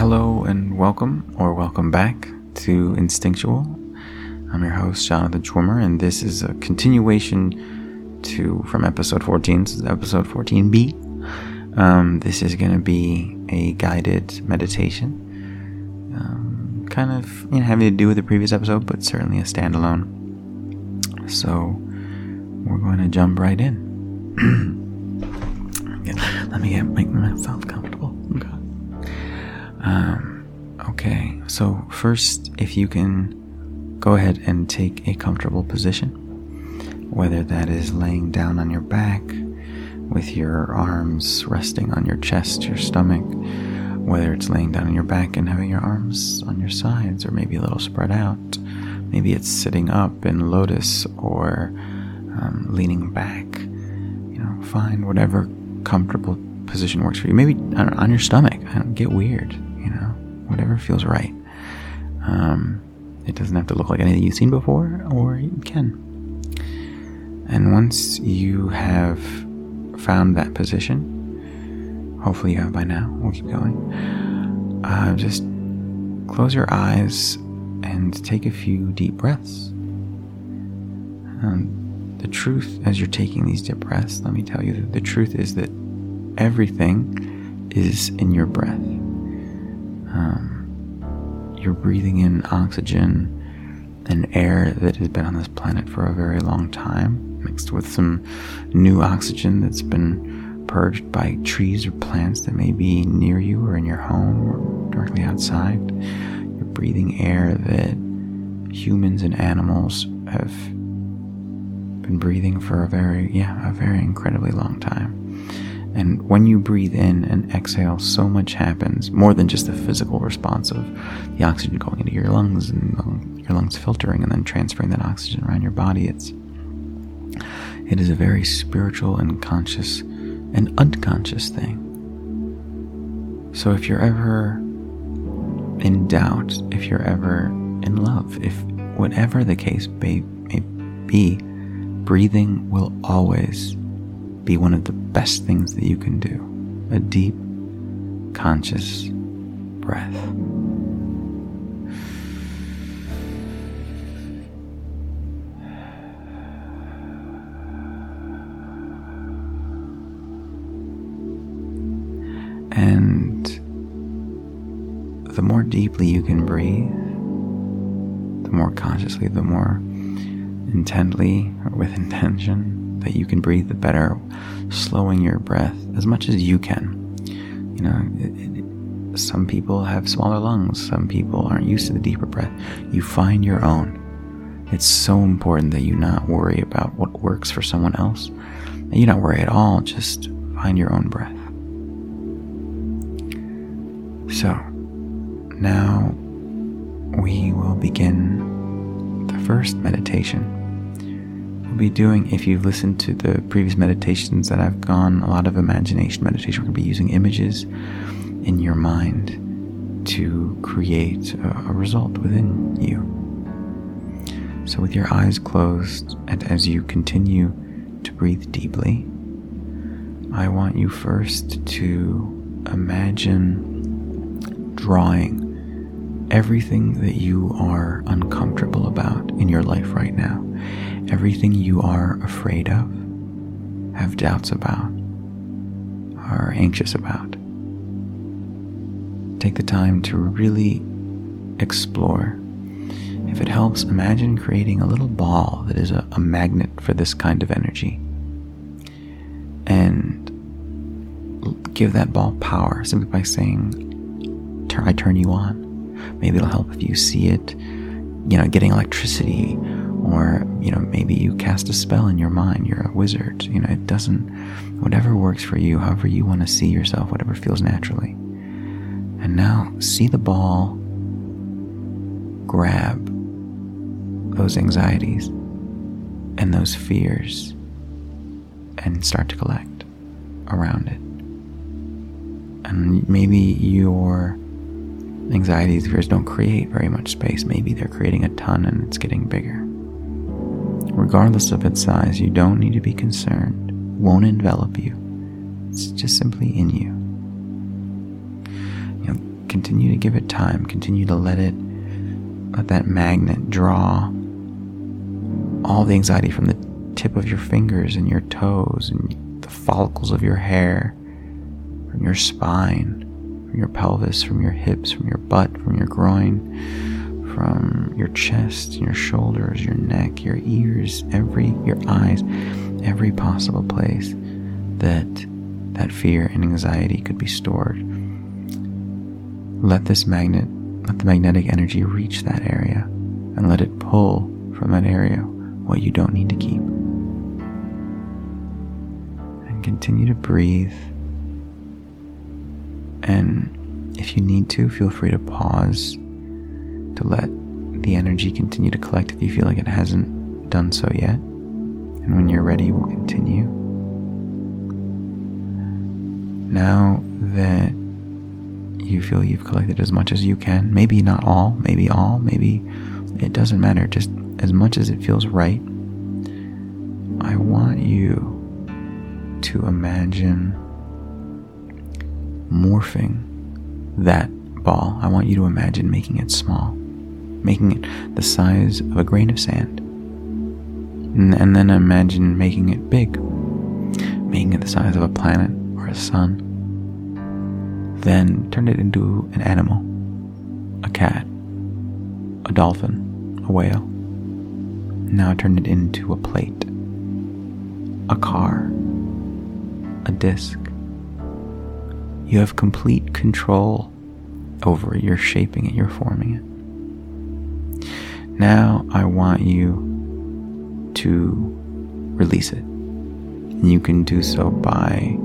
Hello and welcome, or welcome back to Instinctual. I'm your host, Jonathan Schwimmer, and this is a continuation to from episode 14. This is episode 14b. Um, this is going to be a guided meditation, um, kind of you know, having to do with the previous episode, but certainly a standalone. So we're going to jump right in. Let me get, make myself comfortable. Um, okay, so first, if you can go ahead and take a comfortable position, whether that is laying down on your back with your arms resting on your chest, your stomach, whether it's laying down on your back and having your arms on your sides, or maybe a little spread out. Maybe it's sitting up in lotus or um, leaning back. You know, find whatever comfortable position works for you. Maybe on, your stomach. I don't get weird whatever feels right. Um, it doesn't have to look like anything you've seen before, or you can. And once you have found that position, hopefully you have by now, we'll keep going. Uh, just close your eyes and take a few deep breaths. Um, the truth, as you're taking these deep breaths, let me tell you that the truth is that everything is in your breath. Um, you're breathing in oxygen and air that has been on this planet for a very long time, mixed with some new oxygen that's been purged by trees or plants that may be near you or in your home or directly outside. You're breathing air that humans and animals have been breathing for a very, yeah, a very incredibly long time. And when you breathe in and exhale, so much happens, more than just the physical response of the oxygen going into your lungs and your lungs filtering and then transferring that oxygen around your body. It's it is a very spiritual and conscious and unconscious thing. So if you're ever in doubt, if you're ever in love, if whatever the case may, may be, breathing will always be one of the best things that you can do. A deep, conscious breath. And the more deeply you can breathe, the more consciously, the more intently, or with intention, that you can breathe, the better slowing your breath as much as you can. You know, it, it, some people have smaller lungs, some people aren't used to the deeper breath. You find your own. It's so important that you not worry about what works for someone else. And you not worry at all, just find your own breath. So, now we will begin the first meditation be doing, if you've listened to the previous meditations that I've gone, a lot of imagination meditation. We're going to be using images in your mind to create a, a result within you. So, with your eyes closed, and as you continue to breathe deeply, I want you first to imagine drawing everything that you are uncomfortable about in your life right now everything you are afraid of, have doubts about, are anxious about. Take the time to really explore. If it helps, imagine creating a little ball that is a, a magnet for this kind of energy. And give that ball power simply by saying, I turn you on. Maybe it'll help if you see it, you know, getting electricity or you know maybe you cast a spell in your mind. You're a wizard. You know it doesn't whatever works for you however you want to see yourself whatever feels naturally. And now see the ball grab those anxieties and those fears and start to collect around it. And maybe your anxieties fears don't create very much space. Maybe they're creating a ton and it's getting bigger regardless of its size, you don't need to be concerned. Won't envelop you. It's just simply in you. You know, continue to give it time. Continue to let it, let that magnet draw all the anxiety from the tip of your fingers and your toes and the follicles of your hair, from your spine, from your pelvis, from your hips, from your butt, from your groin, from your chest, your shoulders, your neck, your ears, every your eyes, every possible place that that fear and anxiety could be stored. Let this magnet, let the magnetic energy reach that area and let it pull from that area what you don't need to keep. And continue to breathe. And if you need to, feel free to pause to let the energy continue to collect if you feel like it hasn't done so yet. And when you're ready, we'll continue. Now that you feel you've collected as much as you can, maybe not all, maybe all, maybe it doesn't matter, just as much as it feels right, I want you to imagine morphing that ball. I want you to imagine making it small, making it the size of a grain of sand. And, then imagine making it big, making it the size of a planet or a sun. Then turn it into an animal a cat, a dolphin, a whale. Now turn it into a plate, a car, a disc. You have complete control over it. You're shaping it, you're forming it. Now I want you to release it. And you can do so by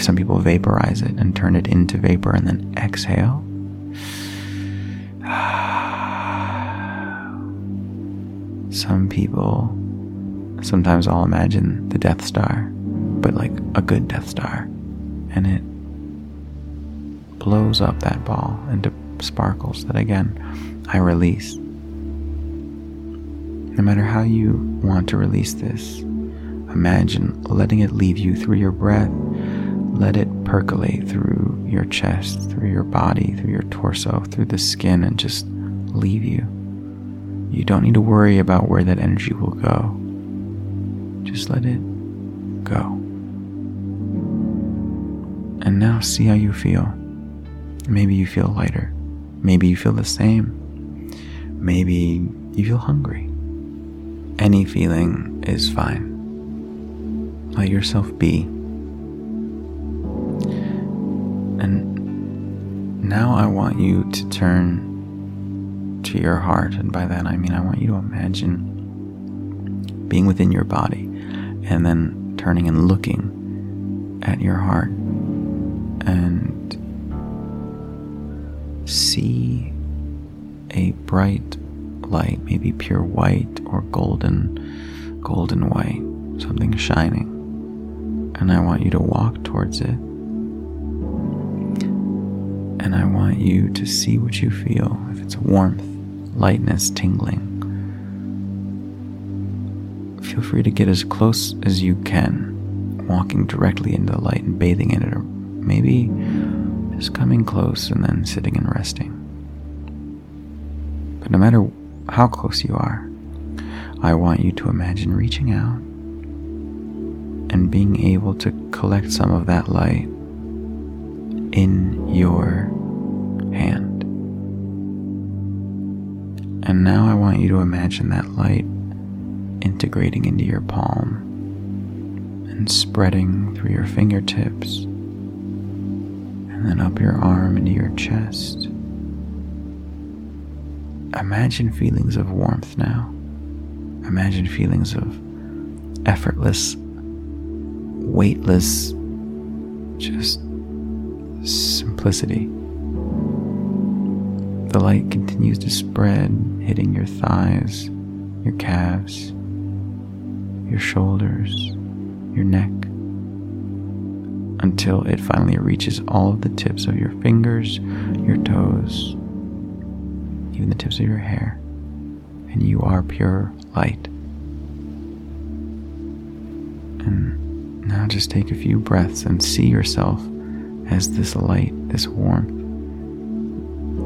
some people vaporize it and turn it into vapor and then exhale. Some people, sometimes I'll imagine the Death Star, but like a good Death Star, and it blows up that ball into sparkles that again I release. No matter how you want to release this, imagine letting it leave you through your breath let it percolate through your chest, through your body, through your torso, through the skin, and just leave you. You don't need to worry about where that energy will go. Just let it go. And now see how you feel. Maybe you feel lighter. Maybe you feel the same. Maybe you feel hungry. Any feeling is fine. Let yourself be And now I want you to turn to your heart. And by that I mean I want you to imagine being within your body and then turning and looking at your heart and see a bright light, maybe pure white or golden, golden white, something shining. And I want you to walk towards it and I want you to see what you feel. If it's warmth, lightness, tingling, feel free to get as close as you can, walking directly into the light and bathing in it, or maybe just coming close and then sitting and resting. But no matter how close you are, I want you to imagine reaching out and being able to collect some of that light in your hand. And now I want you to imagine that light integrating into your palm and spreading through your fingertips and then up your arm into your chest. Imagine feelings of warmth now. Imagine feelings of effortless, weightless, just simplicity. The light continues to spread, hitting your thighs, your calves, your shoulders, your neck, until it finally reaches all of the tips of your fingers, your toes, even the tips of your hair, and you are pure light. And now just take a few breaths and see yourself as this light, this warmth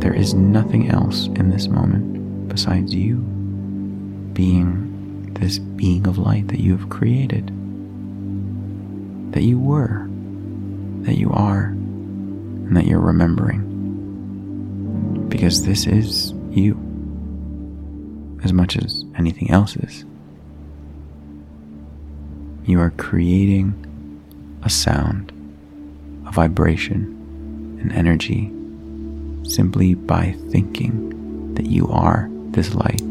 there is nothing else in this moment besides you being this being of light that you have created, that you were, that you are, and that you're remembering. Because this is you as much as anything else is. You are creating a sound, a vibration, an energy simply by thinking that you are this light,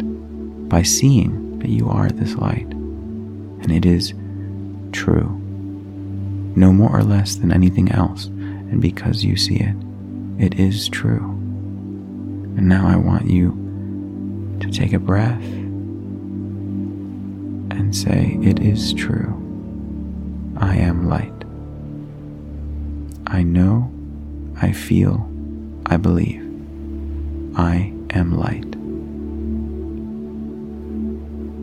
by seeing that you are this light. And it is true, no more or less than anything else. And because you see it, it is true. And now I want you to take a breath and say, It is true. I am light. I know, I feel, I believe. I am light.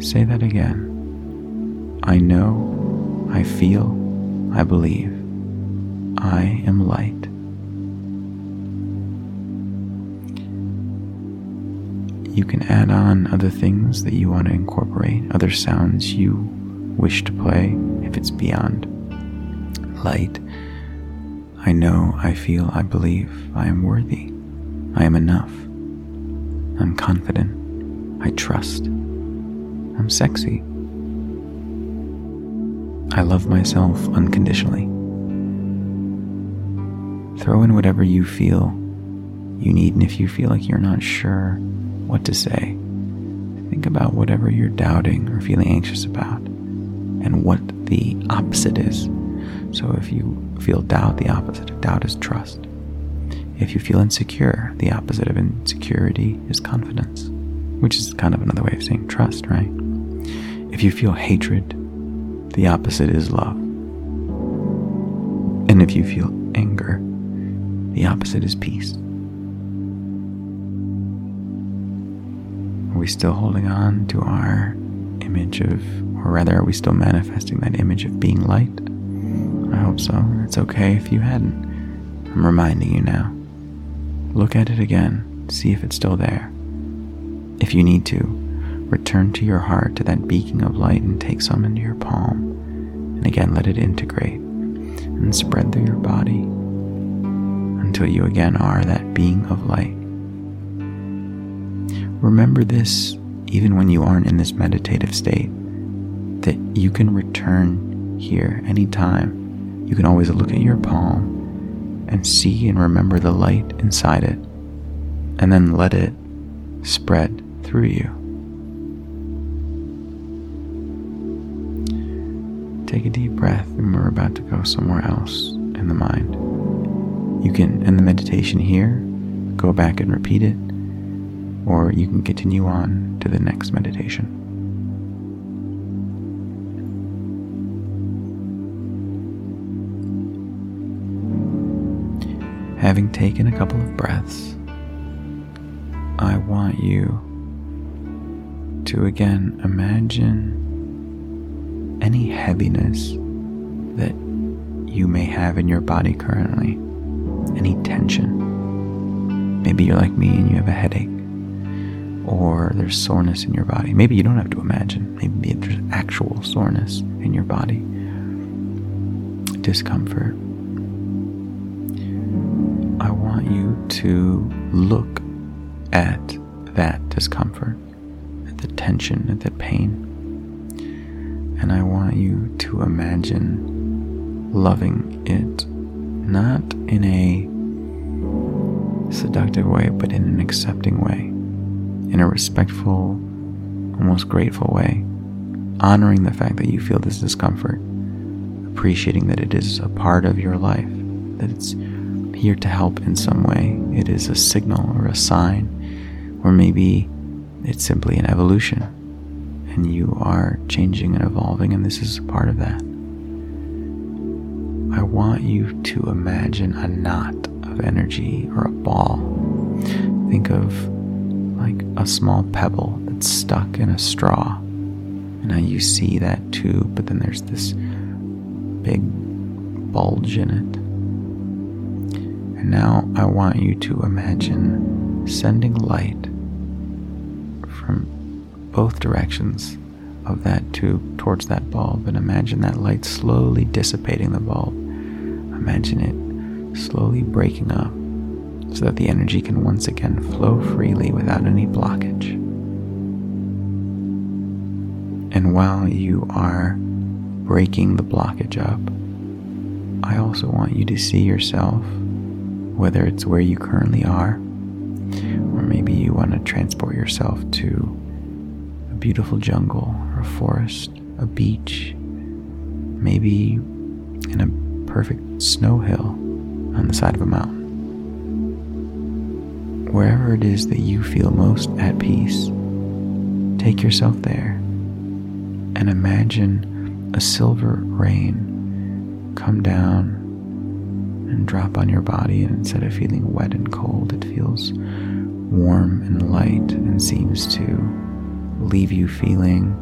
Say that again. I know, I feel, I believe. I am light. You can add on other things that you want to incorporate, other sounds you wish to play if it's beyond light. I know, I feel, I believe I am worthy. I am enough. I'm confident. I trust. I'm sexy. I love myself unconditionally. Throw in whatever you feel you need, and if you feel like you're not sure, what to say. Think about whatever you're doubting or feeling anxious about and what the opposite is. So if you feel doubt, the opposite of doubt is trust. If you feel insecure, the opposite of insecurity is confidence, which is kind of another way of saying trust, right? If you feel hatred, the opposite is love. And if you feel anger, the opposite is peace. We still holding on to our image of, or rather, are we still manifesting that image of being light? I hope so. It's okay if you hadn't. I'm reminding you now. Look at it again, see if it's still there. If you need to, return to your heart to that beacon of light and take some into your palm. And again, let it integrate and spread through your body until you again are that being of light. Remember this even when you aren't in this meditative state, that you can return here anytime. You can always look at your palm and see and remember the light inside it, and then let it spread through you. Take a deep breath, and we're about to go somewhere else in the mind. You can, end the meditation here, go back and repeat it or you can continue on to the next meditation. Having taken a couple of breaths, I want you to again imagine any heaviness that you may have in your body currently, any tension. Maybe you're like me and you have a headache or there's soreness in your body. Maybe you don't have to imagine. Maybe there's actual soreness in your body, discomfort. I want you to look at that discomfort, at the tension, at the pain. And I want you to imagine loving it, not in a seductive way, but in an accepting way in a respectful, almost grateful way, honoring the fact that you feel this discomfort, appreciating that it is a part of your life, that it's here to help in some way. It is a signal or a sign, or maybe it's simply an evolution, and you are changing and evolving, and this is a part of that. I want you to imagine a knot of energy or a ball. Think of like a small pebble that's stuck in a straw. And now you see that tube, but then there's this big bulge in it. And now I want you to imagine sending light from both directions of that tube towards that bulb and imagine that light slowly dissipating the bulb. Imagine it slowly breaking up so that the energy can once again flow freely without any blockage. And while you are breaking the blockage up, I also want you to see yourself, whether it's where you currently are, or maybe you want to transport yourself to a beautiful jungle or a forest, a beach, maybe in a perfect snow hill on the side of a mountain wherever it is that you feel most at peace, take yourself there and imagine a silver rain come down and drop on your body. And instead of feeling wet and cold, it feels warm and light and seems to leave you feeling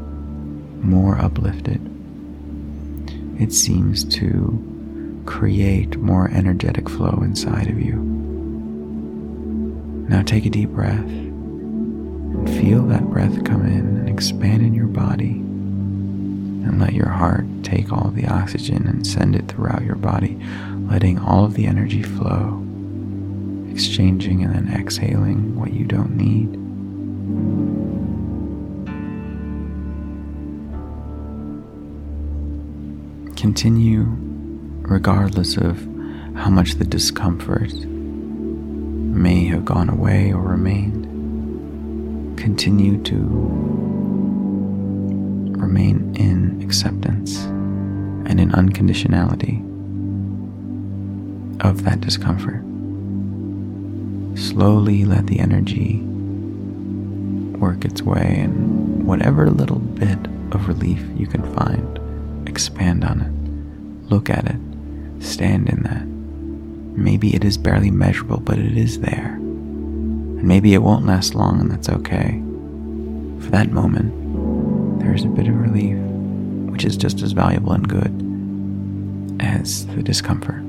more uplifted. It seems to create more energetic flow inside of you. Now take a deep breath and feel that breath come in and expand in your body. And let your heart take all the oxygen and send it throughout your body, letting all of the energy flow, exchanging and then exhaling what you don't need. Continue regardless of how much the discomfort may have gone away or remained, continue to remain in acceptance and in unconditionality of that discomfort. Slowly let the energy work its way, and whatever little bit of relief you can find, expand on it, look at it, stand in that Maybe it is barely measurable, but it is there. And maybe it won't last long, and that's okay. For that moment, there is a bit of relief, which is just as valuable and good as the discomfort.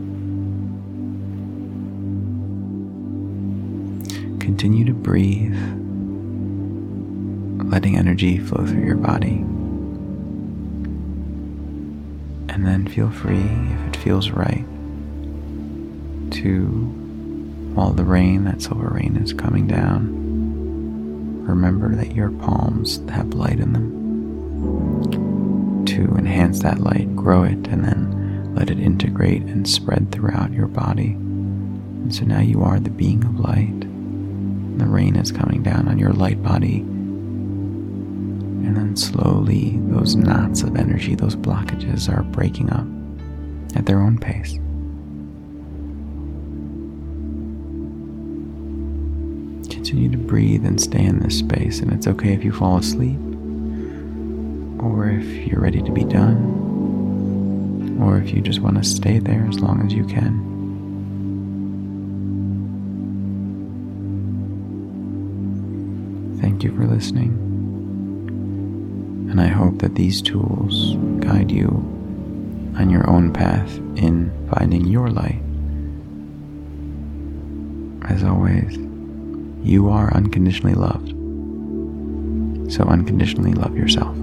Continue to breathe, letting energy flow through your body. And then feel free if it feels right to, while the rain, that silver rain, is coming down, remember that your palms have light in them. To enhance that light, grow it, and then let it integrate and spread throughout your body. And so now you are the being of light. The rain is coming down on your light body. And then slowly, those knots of energy, those blockages are breaking up at their own pace. Continue to breathe and stay in this space. And it's okay if you fall asleep, or if you're ready to be done, or if you just want to stay there as long as you can. Thank you for listening. And I hope that these tools guide you on your own path in finding your light. As always, you are unconditionally loved. So unconditionally love yourself.